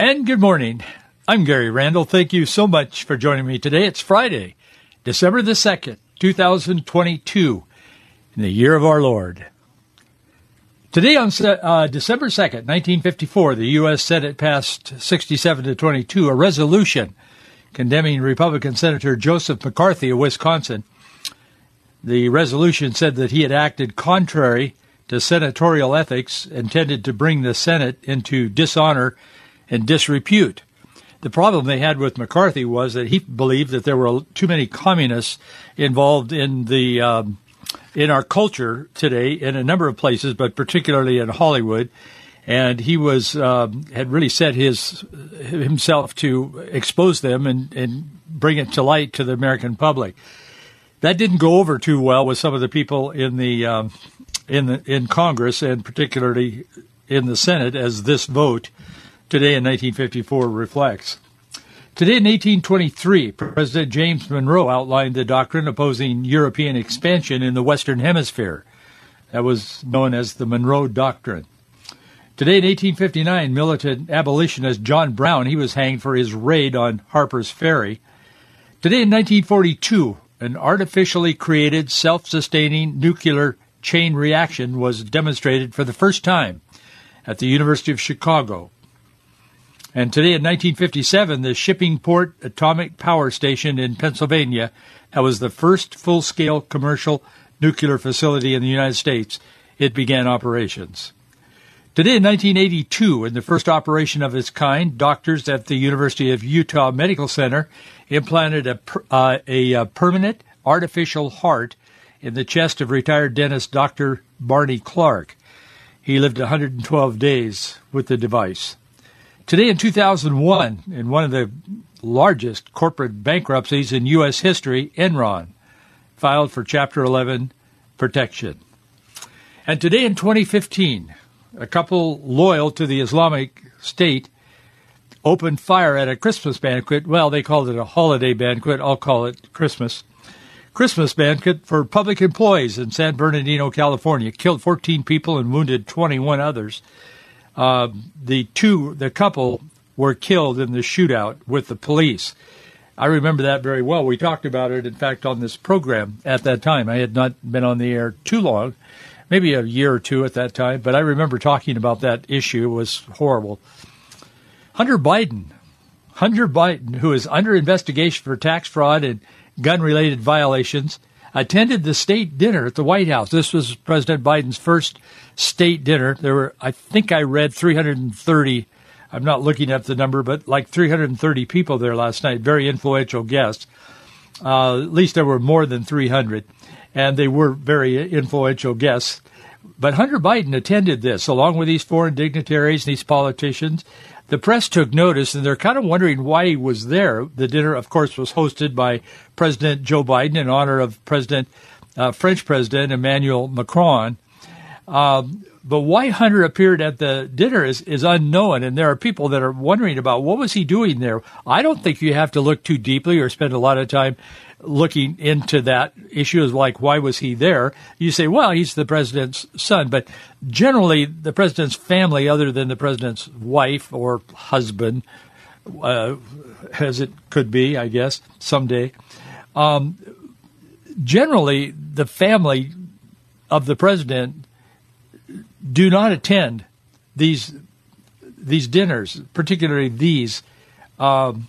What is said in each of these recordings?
And good morning. I'm Gary Randall. Thank you so much for joining me today. It's Friday, December the 2nd, 2022, in the year of our Lord. Today on uh, December 2nd, 1954, the U.S. Senate passed 67 to 22 a resolution condemning Republican Senator Joseph McCarthy of Wisconsin. The resolution said that he had acted contrary to senatorial ethics intended to bring the Senate into dishonor and disrepute. The problem they had with McCarthy was that he believed that there were too many communists involved in the um, in our culture today in a number of places, but particularly in Hollywood. And he was um, had really set his himself to expose them and, and bring it to light to the American public. That didn't go over too well with some of the people in the um, in the in Congress and particularly in the Senate, as this vote today in 1954 reflects. Today in 1823, President James Monroe outlined the doctrine opposing European expansion in the Western Hemisphere. That was known as the Monroe Doctrine. Today in 1859, militant abolitionist John Brown, he was hanged for his raid on Harper's Ferry. Today in 1942, an artificially created self-sustaining nuclear chain reaction was demonstrated for the first time at the University of Chicago. And today in 1957, the Shippingport Atomic Power Station in Pennsylvania, that was the first full-scale commercial nuclear facility in the United States. It began operations. Today in 1982, in the first operation of its kind, doctors at the University of Utah Medical Center implanted a, uh, a, a permanent artificial heart in the chest of retired dentist Dr. Barney Clark. He lived 112 days with the device. Today in 2001, in one of the largest corporate bankruptcies in U.S. history, Enron filed for Chapter 11 protection. And today in 2015, a couple loyal to the Islamic State opened fire at a Christmas banquet. Well, they called it a holiday banquet. I'll call it Christmas. Christmas banquet for public employees in San Bernardino, California. Killed 14 people and wounded 21 others. Uh, the two, the couple, were killed in the shootout with the police. I remember that very well. We talked about it, in fact, on this program at that time. I had not been on the air too long, maybe a year or two at that time, but I remember talking about that issue. It was horrible. Hunter Biden, Hunter Biden, who is under investigation for tax fraud and gun related violations, attended the state dinner at the White House. This was President Biden's first state dinner. There were, I think I read 330. I'm not looking at the number, but like 330 people there last night. Very influential guests. Uh, at least there were more than 300, and they were very influential guests. But Hunter Biden attended this along with these foreign dignitaries and these politicians. The press took notice, and they're kind of wondering why he was there. The dinner, of course, was hosted by President Joe Biden in honor of President uh, French President Emmanuel Macron. Um, but why Hunter appeared at the dinner is, is unknown, and there are people that are wondering about what was he doing there. I don't think you have to look too deeply or spend a lot of time looking into that issue is like why was he there you say well he's the president's son but generally the president's family other than the president's wife or husband uh, as it could be i guess someday um, generally the family of the president do not attend these these dinners particularly these um,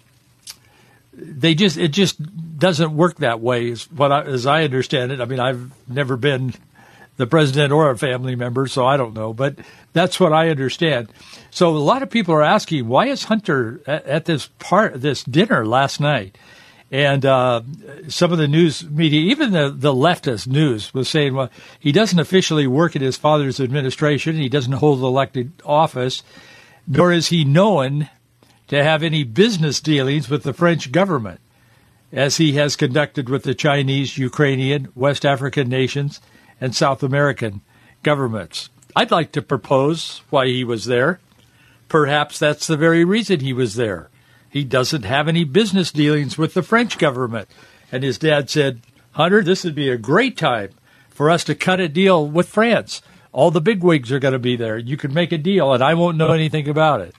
they just it just doesn't work that way as what I, as I understand it. I mean, I've never been the president or a family member, so I don't know, but that's what I understand. So a lot of people are asking, why is Hunter at, at this part this dinner last night? And uh, some of the news media, even the, the leftist news, was saying, well, he doesn't officially work in his father's administration. He doesn't hold elected office, nor is he known to have any business dealings with the French government, as he has conducted with the Chinese, Ukrainian, West African nations, and South American governments. I'd like to propose why he was there. Perhaps that's the very reason he was there. He doesn't have any business dealings with the French government. And his dad said, Hunter, this would be a great time for us to cut a deal with France. All the bigwigs are going to be there. You can make a deal, and I won't know anything about it.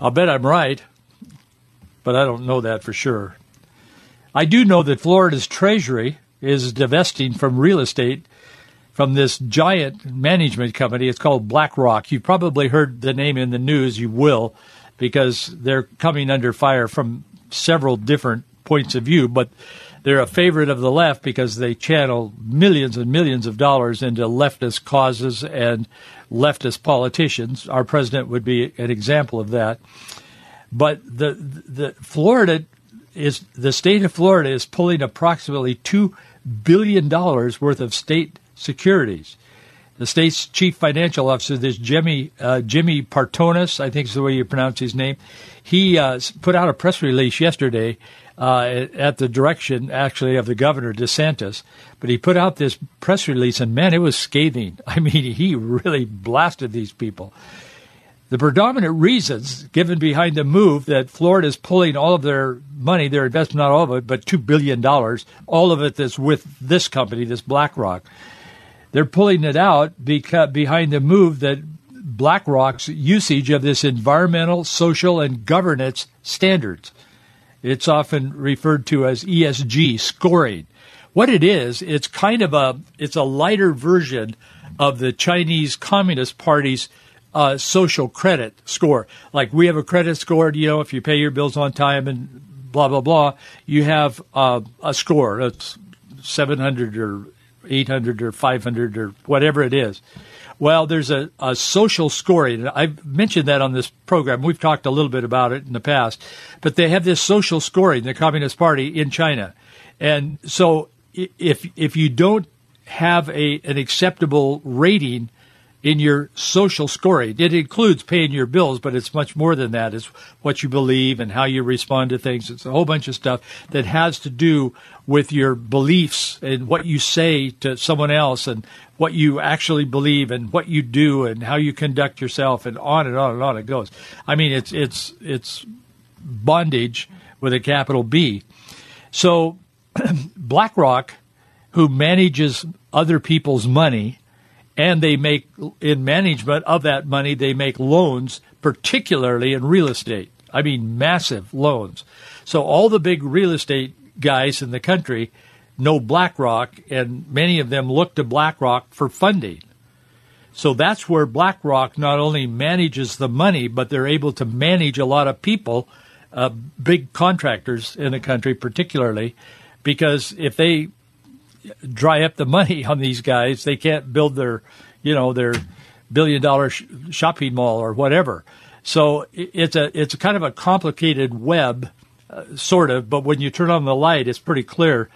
I'll bet I'm right, but I don't know that for sure. I do know that Florida's Treasury is divesting from real estate from this giant management company. It's called BlackRock. You've probably heard the name in the news. You will, because they're coming under fire from several different points of view. But they're a favorite of the left because they channel millions and millions of dollars into leftist causes and leftist politicians. Our president would be an example of that. But the the Florida is the state of Florida is pulling approximately two billion dollars worth of state securities. The state's chief financial officer, this Jimmy uh, Jimmy Patronis, I think is the way you pronounce his name, he uh, put out a press release yesterday uh, at the direction, actually, of the governor DeSantis. But he put out this press release, and man, it was scathing. I mean, he really blasted these people. The predominant reasons given behind the move that Florida is pulling all of their money, their investment, not all of it, but $2 billion, all of it that's with this company, this BlackRock. They're pulling it out because behind the move that BlackRock's usage of this environmental, social, and governance standards. It's often referred to as ESG scoring. What it is, it's kind of a it's a lighter version of the Chinese Communist Party's uh, social credit score. Like we have a credit score, you know, if you pay your bills on time and blah blah blah, you have uh, a score. That's 700 or 800 or 500 or whatever it is. Well, there's a, a social scoring. I've mentioned that on this program. We've talked a little bit about it in the past, but they have this social scoring, the Communist Party in China. And so if, if you don't have a, an acceptable rating in your social scoring. It includes paying your bills, but it's much more than that. It's what you believe and how you respond to things. It's a whole bunch of stuff that has to do with your beliefs and what you say to someone else and what you actually believe and what you do and how you conduct yourself and on and on and on it goes. I mean, it's it's it's bondage with a capital B. So BlackRock, who manages other people's money and they make in management of that money they make loans particularly in real estate. I mean massive loans. So all the big real estate guys in the country know blackrock and many of them look to blackrock for funding. So that's where blackrock not only manages the money but they're able to manage a lot of people uh, big contractors in the country particularly because if they dry up the money on these guys. They can't build their, you know, their billion dollar sh- shopping mall or whatever. So it's a it's kind of a complicated web, uh, sort of. But when you turn on the light, it's pretty clear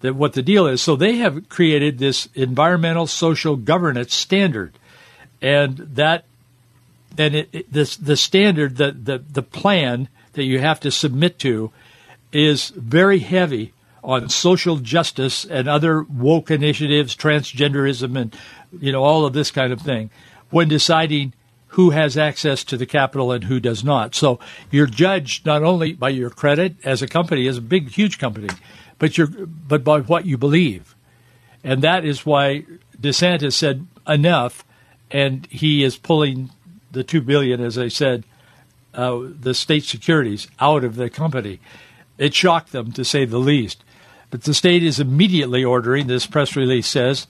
that what the deal is. So they have created this environmental social governance standard, and that and it, it, this the standard the, the the plan that you have to submit to is very heavy on social justice and other woke initiatives, transgenderism, and you know all of this kind of thing, when deciding who has access to the capital and who does not. So you're judged not only by your credit as a company, as a big, huge company, but you're but by what you believe, and that is why DeSantis said enough, and he is pulling the two billion, as I said, uh, the state securities out of the company. It shocked them, to say the least. But the state is immediately ordering, this press release says,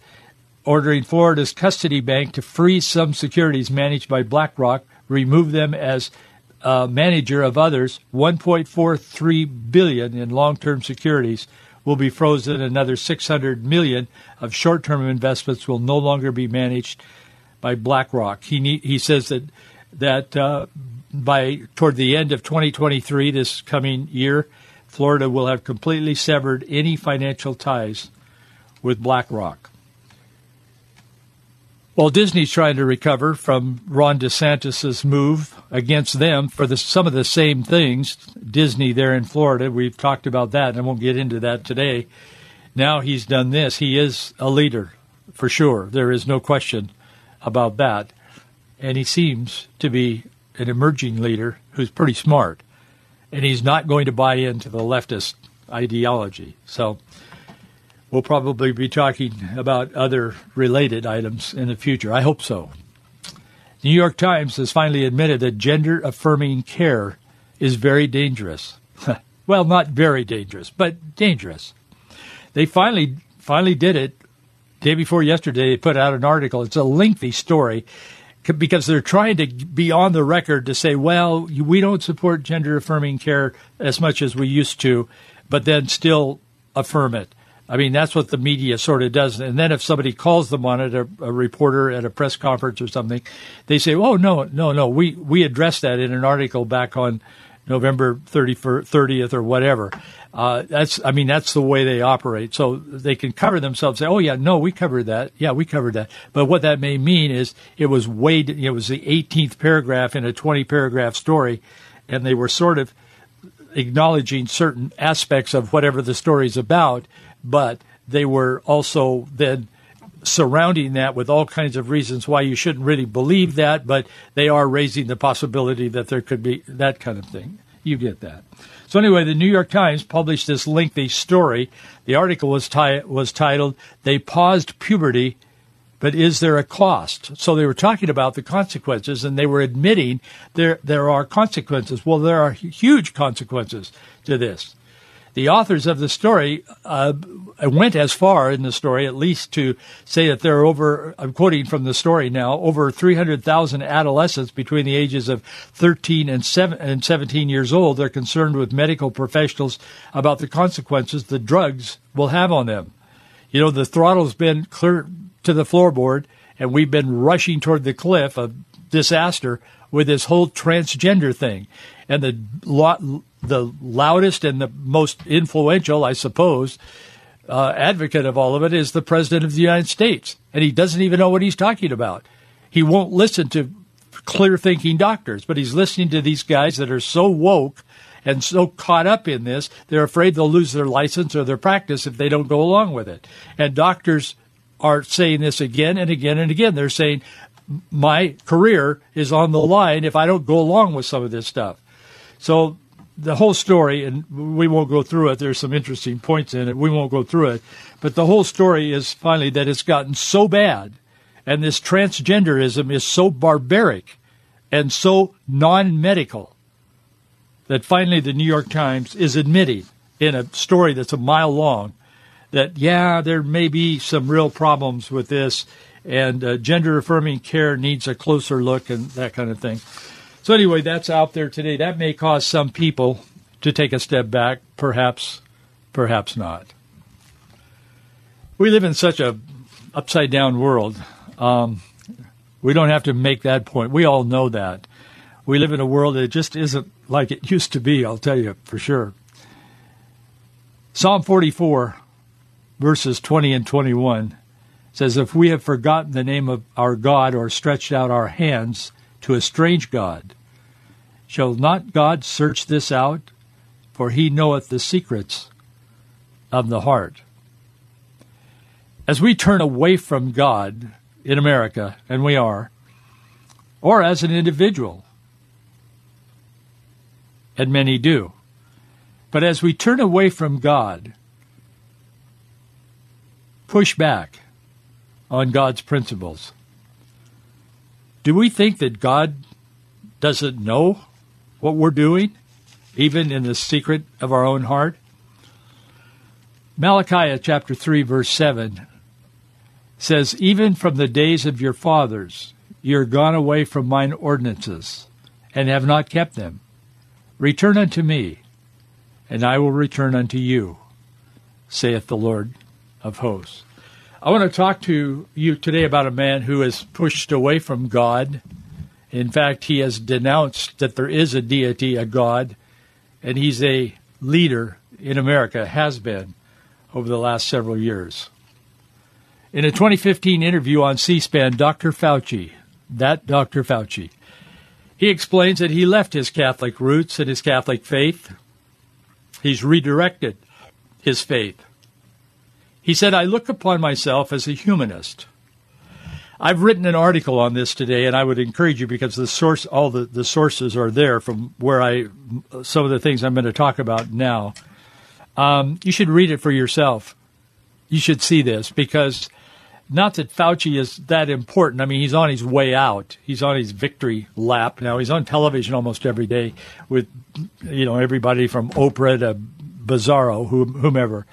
ordering Florida's custody bank to freeze some securities managed by BlackRock, remove them as manager of others. 1.43 billion in long-term securities will be frozen. Another 600 million of short-term investments will no longer be managed by BlackRock. He he says that that uh, by toward the end of 2023, this coming year, Florida will have completely severed any financial ties with BlackRock. While Disney's trying to recover from Ron DeSantis's move against them for the, some of the same things. Disney there in Florida, we've talked about that, and I won't get into that today. Now he's done this. He is a leader, for sure. There is no question about that. And he seems to be an emerging leader who's pretty smart. And he's not going to buy into the leftist ideology. So we'll probably be talking about other related items in the future. I hope so. The New York Times has finally admitted that gender affirming care is very dangerous. well, not very dangerous, but dangerous. They finally finally did it. Day before yesterday, they put out an article. It's a lengthy story because they're trying to be on the record to say, well, we don't support gender affirming care as much as we used to, but then still affirm it. I mean, that's what the media sort of does. And then if somebody calls them on it, a, a, reporter at a press conference or something, they say, "Oh no, no, no, we we addressed that in an article back on November 30th or whatever." Uh, that's, I mean, that's the way they operate. So they can cover themselves. Say, "Oh yeah, no, we covered that. Yeah, we covered that." But what that may mean is it was way, it was the 18th paragraph in a 20 paragraph story, and they were sort of acknowledging certain aspects of whatever the story is about but they were also then surrounding that with all kinds of reasons why you shouldn't really believe that, but they are raising the possibility that there could be that kind of thing. You get that. So anyway, the New York Times published this lengthy story. The article was, ti- was titled "They Paused Puberty, but Is There a Cost?" So they were talking about the consequences, and they were admitting there there are consequences. Well, there are huge consequences to this the authors of the story uh, went as far in the story, at least, to say that there are over, I'm quoting from the story now, over 300,000 adolescents between the ages of 13 and, 7, and 17 years old. They're concerned with medical professionals about the consequences the drugs will have on them. You know, the throttle's been clear to the floorboard, and we've been rushing toward the cliff of disaster with this whole transgender thing. And the the loudest and the most influential, I suppose, uh, advocate of all of it is the President of the United States. And he doesn't even know what he's talking about. He won't listen to clear thinking doctors, but he's listening to these guys that are so woke and so caught up in this, they're afraid they'll lose their license or their practice if they don't go along with it. And doctors are saying this again and again and again. They're saying, my career is on the line if I don't go along with some of this stuff. So the whole story, and we won't go through it. There's some interesting points in it. We won't go through it. But the whole story is finally that it's gotten so bad, and this transgenderism is so barbaric and so non medical that finally the New York Times is admitting in a story that's a mile long that, yeah, there may be some real problems with this, and uh, gender affirming care needs a closer look and that kind of thing. So anyway, that's out there today. That may cause some people to take a step back, perhaps, perhaps not. We live in such a upside down world. Um, we don't have to make that point. We all know that. We live in a world that just isn't like it used to be, I'll tell you for sure. Psalm 44, verses 20 and 21 says, If we have forgotten the name of our God or stretched out our hands to a strange God, Shall not God search this out? For he knoweth the secrets of the heart. As we turn away from God in America, and we are, or as an individual, and many do, but as we turn away from God, push back on God's principles, do we think that God doesn't know what we're doing, even in the secret of our own heart? Malachi chapter 3, verse 7 says, Even from the days of your fathers, ye are gone away from mine ordinances, and have not kept them. Return unto me, and I will return unto you, saith the Lord of hosts. I want to talk to you today about a man who has pushed away from God in fact, he has denounced that there is a deity, a God, and he's a leader in America, has been over the last several years. In a 2015 interview on C SPAN, Dr. Fauci, that Dr. Fauci, he explains that he left his Catholic roots and his Catholic faith. He's redirected his faith. He said, I look upon myself as a humanist. I've written an article on this today, and I would encourage you because the source, all the, the sources are there from where I, some of the things I'm going to talk about now. Um, you should read it for yourself. You should see this because not that Fauci is that important. I mean, he's on his way out. He's on his victory lap now. He's on television almost every day with, you know, everybody from Oprah to Bizarro, whomever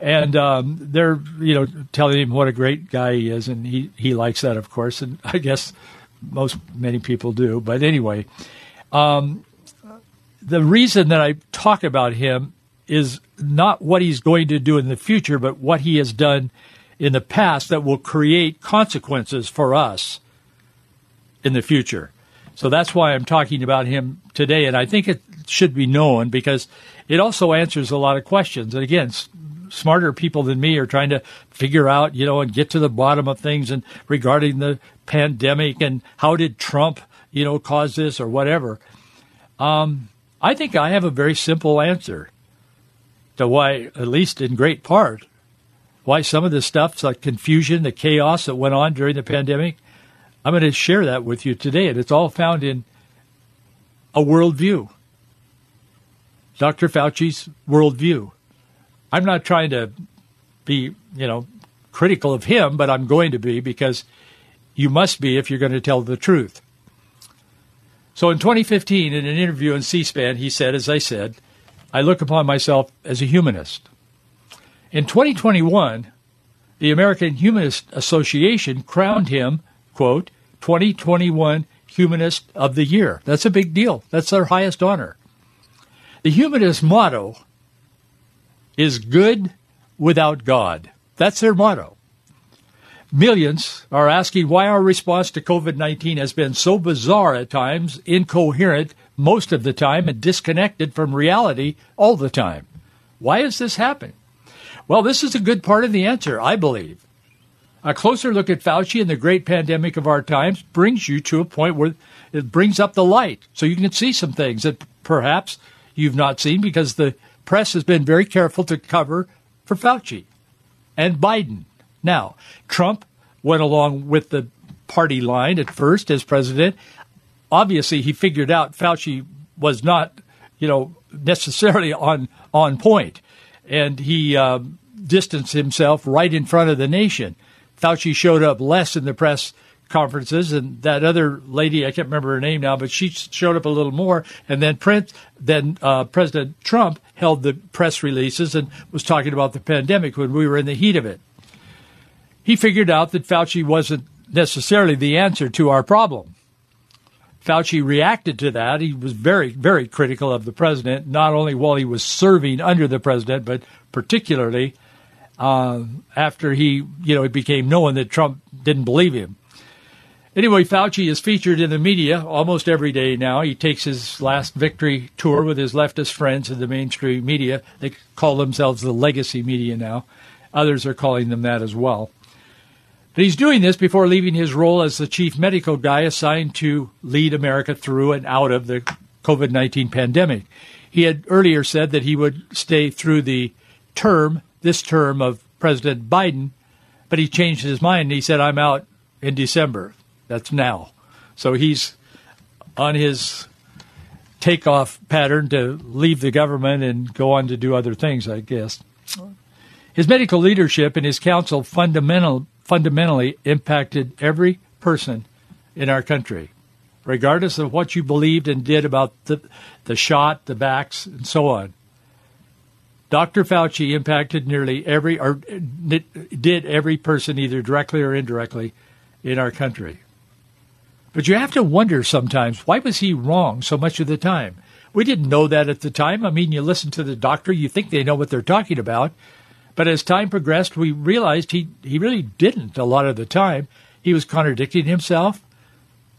and um, they're you know telling him what a great guy he is, and he he likes that, of course, and I guess most many people do. But anyway, um, the reason that I talk about him is not what he's going to do in the future, but what he has done in the past that will create consequences for us in the future. So that's why I'm talking about him today, and I think it should be known because it also answers a lot of questions. And again, smarter people than me are trying to figure out, you know, and get to the bottom of things and regarding the pandemic and how did Trump, you know, cause this or whatever. Um, I think I have a very simple answer to why, at least in great part, why some of the stuff, the confusion, the chaos that went on during the pandemic, I'm going to share that with you today. And it's all found in a worldview. Dr. Fauci's worldview. I'm not trying to be, you know, critical of him, but I'm going to be because you must be if you're going to tell the truth. So in 2015, in an interview on C SPAN, he said, as I said, I look upon myself as a humanist. In 2021, the American Humanist Association crowned him, quote, 2021 Humanist of the Year. That's a big deal. That's their highest honor. The humanist motto is good without God. That's their motto. Millions are asking why our response to COVID 19 has been so bizarre at times, incoherent most of the time, and disconnected from reality all the time. Why has this happened? Well, this is a good part of the answer, I believe. A closer look at Fauci and the great pandemic of our times brings you to a point where it brings up the light so you can see some things that perhaps you've not seen because the press has been very careful to cover for Fauci and Biden. Now, Trump went along with the party line at first as president. Obviously, he figured out Fauci was not, you know, necessarily on on point, and he uh, distanced himself right in front of the nation. Fauci showed up less in the press conferences, and that other lady, I can't remember her name now, but she showed up a little more. And then Prince, then uh, President Trump held the press releases and was talking about the pandemic when we were in the heat of it. He figured out that Fauci wasn't necessarily the answer to our problem. Fauci reacted to that. He was very, very critical of the president, not only while he was serving under the president, but particularly uh, after he, you know, it became known that Trump didn't believe him. Anyway, Fauci is featured in the media almost every day now. He takes his last victory tour with his leftist friends in the mainstream media. They call themselves the legacy media now. Others are calling them that as well. But he's doing this before leaving his role as the chief medical guy assigned to lead America through and out of the COVID 19 pandemic. He had earlier said that he would stay through the term, this term of President Biden, but he changed his mind he said, I'm out in December. That's now. So he's on his takeoff pattern to leave the government and go on to do other things, I guess. His medical leadership and his counsel fundamental, fundamentally impacted every person in our country, regardless of what you believed and did about the, the shot, the vax, and so on. Dr. Fauci impacted nearly every, or did every person either directly or indirectly in our country. But you have to wonder sometimes why was he wrong so much of the time? We didn't know that at the time. I mean, you listen to the doctor, you think they know what they're talking about. But as time progressed, we realized he, he really didn't a lot of the time. He was contradicting himself.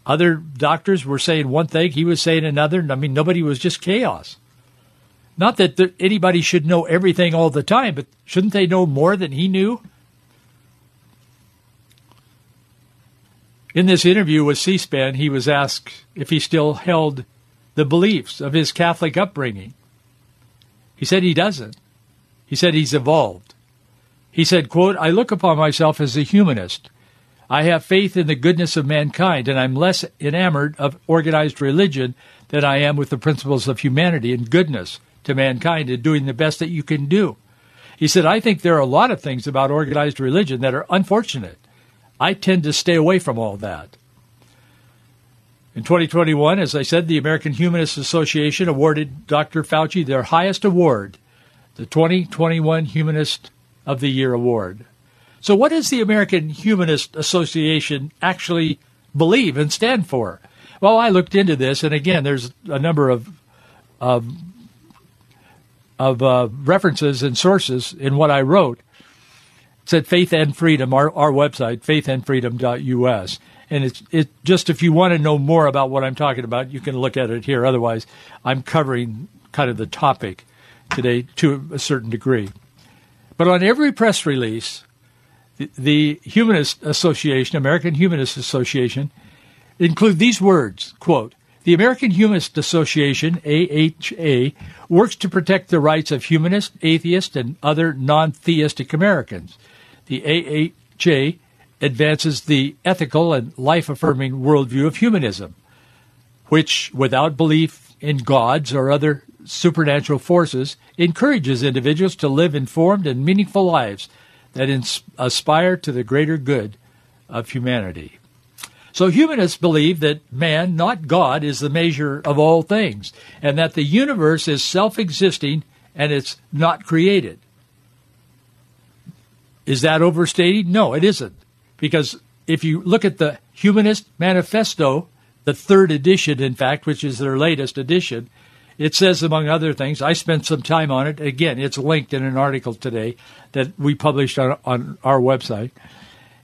Other doctors were saying one thing, he was saying another. I mean, nobody was just chaos. Not that there, anybody should know everything all the time, but shouldn't they know more than he knew? In this interview with C SPAN, he was asked if he still held the beliefs of his Catholic upbringing. He said he doesn't. He said he's evolved. He said, quote, I look upon myself as a humanist. I have faith in the goodness of mankind, and I'm less enamored of organized religion than I am with the principles of humanity and goodness to mankind and doing the best that you can do. He said, I think there are a lot of things about organized religion that are unfortunate. I tend to stay away from all that. In 2021, as I said, the American Humanist Association awarded Dr. Fauci their highest award, the 2021 Humanist of the Year Award. So, what does the American Humanist Association actually believe and stand for? Well, I looked into this, and again, there's a number of of, of uh, references and sources in what I wrote. It's at Faith and Freedom, our, our website, faithandfreedom.us. And it's it just if you want to know more about what I'm talking about, you can look at it here. Otherwise, I'm covering kind of the topic today to a certain degree. But on every press release, the, the Humanist Association, American Humanist Association, include these words, quote, the American Humanist Association, AHA, works to protect the rights of humanist, atheist, and other non theistic Americans the AHA advances the ethical and life affirming worldview of humanism, which, without belief in gods or other supernatural forces, encourages individuals to live informed and meaningful lives that ins- aspire to the greater good of humanity. So humanists believe that man, not God, is the measure of all things, and that the universe is self existing and it's not created. Is that overstating? No, it isn't. Because if you look at the Humanist Manifesto, the third edition, in fact, which is their latest edition, it says, among other things, I spent some time on it. Again, it's linked in an article today that we published on, on our website.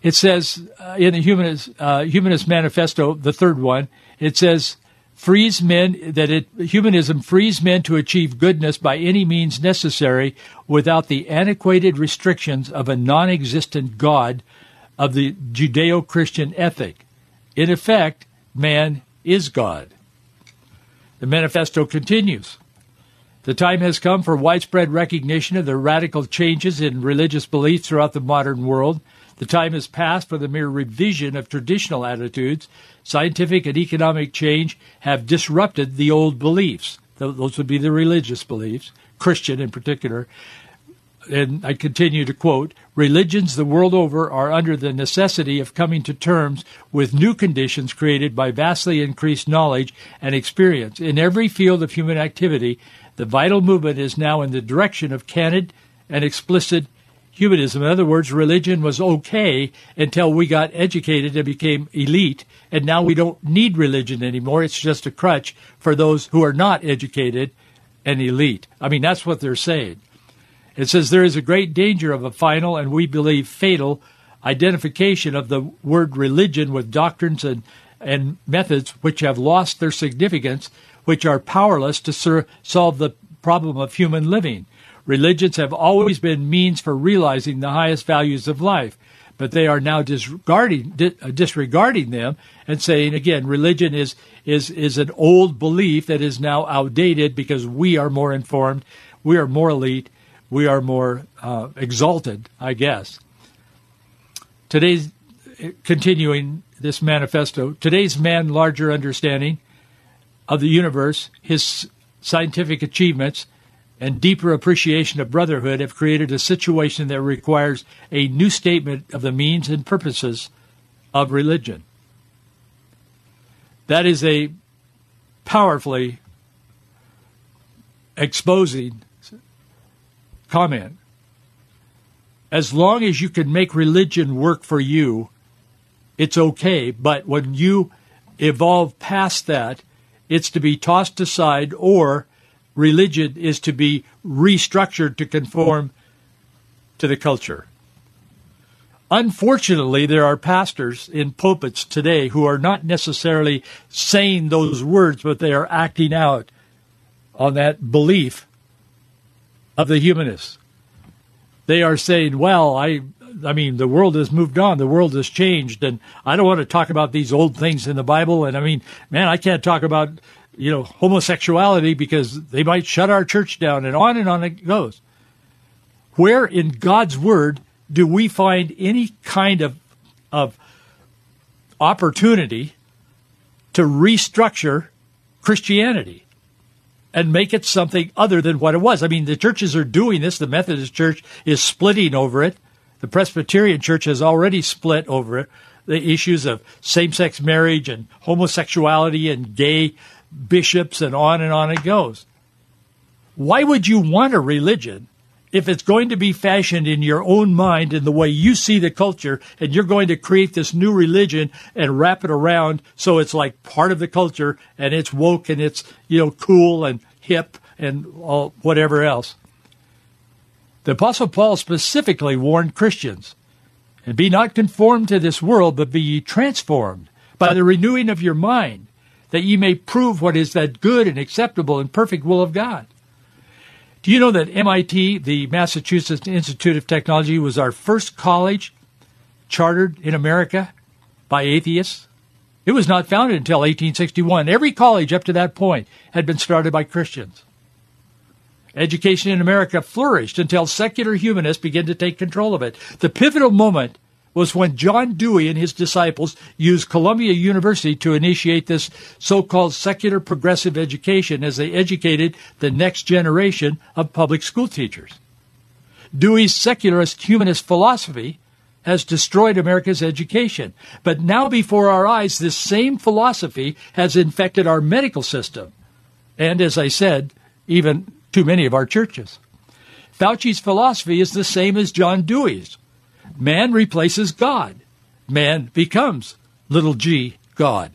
It says uh, in the Humanist, uh, Humanist Manifesto, the third one, it says frees men that it, humanism frees men to achieve goodness by any means necessary without the antiquated restrictions of a non-existent god of the Judeo-Christian ethic. In effect, man is God. The manifesto continues. The time has come for widespread recognition of the radical changes in religious beliefs throughout the modern world. The time has passed for the mere revision of traditional attitudes Scientific and economic change have disrupted the old beliefs. Those would be the religious beliefs, Christian in particular. And I continue to quote Religions the world over are under the necessity of coming to terms with new conditions created by vastly increased knowledge and experience. In every field of human activity, the vital movement is now in the direction of candid and explicit humanism. In other words, religion was okay until we got educated and became elite, and now we don't need religion anymore. It's just a crutch for those who are not educated and elite. I mean, that's what they're saying. It says there is a great danger of a final, and we believe fatal, identification of the word religion with doctrines and, and methods which have lost their significance, which are powerless to solve the problem of human living. Religions have always been means for realizing the highest values of life, but they are now disregarding uh, disregarding them and saying again, religion is is is an old belief that is now outdated because we are more informed, we are more elite, we are more uh, exalted, I guess. Today's continuing this manifesto. Today's man larger understanding of the universe, his scientific achievements and deeper appreciation of brotherhood have created a situation that requires a new statement of the means and purposes of religion. That is a powerfully exposing comment. As long as you can make religion work for you, it's okay. But when you evolve past that, it's to be tossed aside or religion is to be restructured to conform to the culture. Unfortunately, there are pastors in pulpits today who are not necessarily saying those words, but they are acting out on that belief of the humanists. They are saying, well, I I mean, the world has moved on. The world has changed. And I don't want to talk about these old things in the Bible. And I mean, man, I can't talk about, you know, homosexuality because they might shut our church down and on and on it goes. Where in God's word do we find any kind of, of opportunity to restructure Christianity? and make it something other than what it was. I mean, the churches are doing this. The Methodist Church is splitting over it. The Presbyterian Church has already split over it. The issues of same sex marriage and homosexuality and gay bishops and on and on it goes. Why would you want a religion if it's going to be fashioned in your own mind in the way you see the culture and you're going to create this new religion and wrap it around so it's like part of the culture and it's woke and it's you know cool and hip and all, whatever else the apostle paul specifically warned christians and be not conformed to this world but be ye transformed by the renewing of your mind that ye may prove what is that good and acceptable and perfect will of god do you know that MIT, the Massachusetts Institute of Technology, was our first college chartered in America by atheists? It was not founded until 1861. Every college up to that point had been started by Christians. Education in America flourished until secular humanists began to take control of it. The pivotal moment was when John Dewey and his disciples used Columbia University to initiate this so-called secular progressive education as they educated the next generation of public school teachers. Dewey's secularist humanist philosophy has destroyed America's education. But now before our eyes, this same philosophy has infected our medical system. And as I said, even too many of our churches. Fauci's philosophy is the same as John Dewey's. Man replaces God. Man becomes little g God.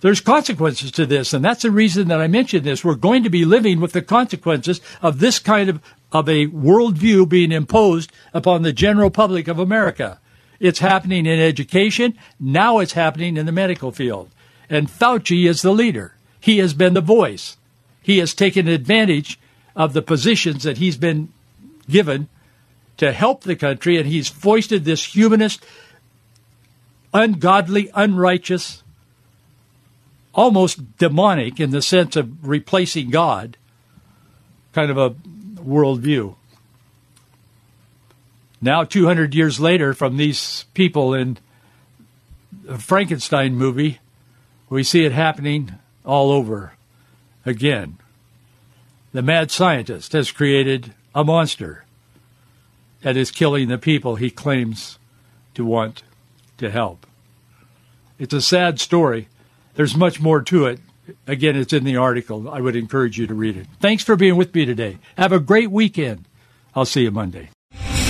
There's consequences to this, and that's the reason that I mentioned this. We're going to be living with the consequences of this kind of, of a worldview being imposed upon the general public of America. It's happening in education. Now it's happening in the medical field. And Fauci is the leader. He has been the voice. He has taken advantage of the positions that he's been given to help the country, and he's foisted this humanist, ungodly, unrighteous, almost demonic in the sense of replacing God kind of a worldview. Now, 200 years later, from these people in the Frankenstein movie, we see it happening all over again. The mad scientist has created a monster that is killing the people he claims to want to help. It's a sad story. There's much more to it. Again, it's in the article. I would encourage you to read it. Thanks for being with me today. Have a great weekend. I'll see you Monday.